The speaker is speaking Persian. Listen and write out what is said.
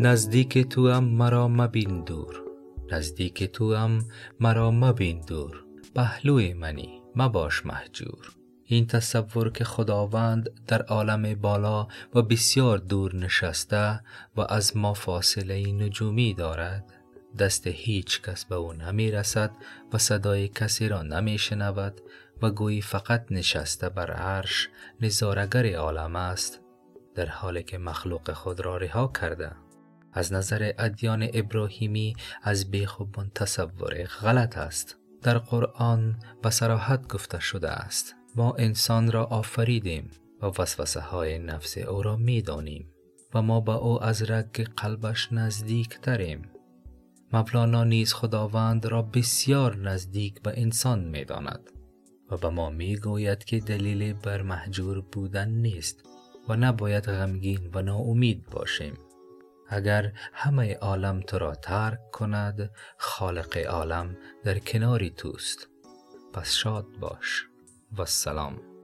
نزدیک تو هم مرا مبین دور. نزدیک تو هم مرا مبین دور. پهلوی منی مباش مهجور. این تصور که خداوند در عالم بالا و بسیار دور نشسته و از ما فاصله نجومی دارد. دست هیچ کس به او نمی رسد و صدای کسی را نمی شنود و گویی فقط نشسته بر عرش نظارگر عالم است. در حالی که مخلوق خود را رها کرده. از نظر ادیان ابراهیمی از بیخوبان تصور غلط است. در قرآن به صراحت گفته شده است. ما انسان را آفریدیم و وسوسه های نفس او را می دانیم و ما با او از رگ قلبش نزدیک تریم مولانا نیز خداوند را بسیار نزدیک به انسان می داند و به ما می گوید که دلیل بر محجور بودن نیست و نباید غمگین و ناامید باشیم. اگر همه عالم تو را ترک کند خالق عالم در کناری توست. پس شاد باش. و السلام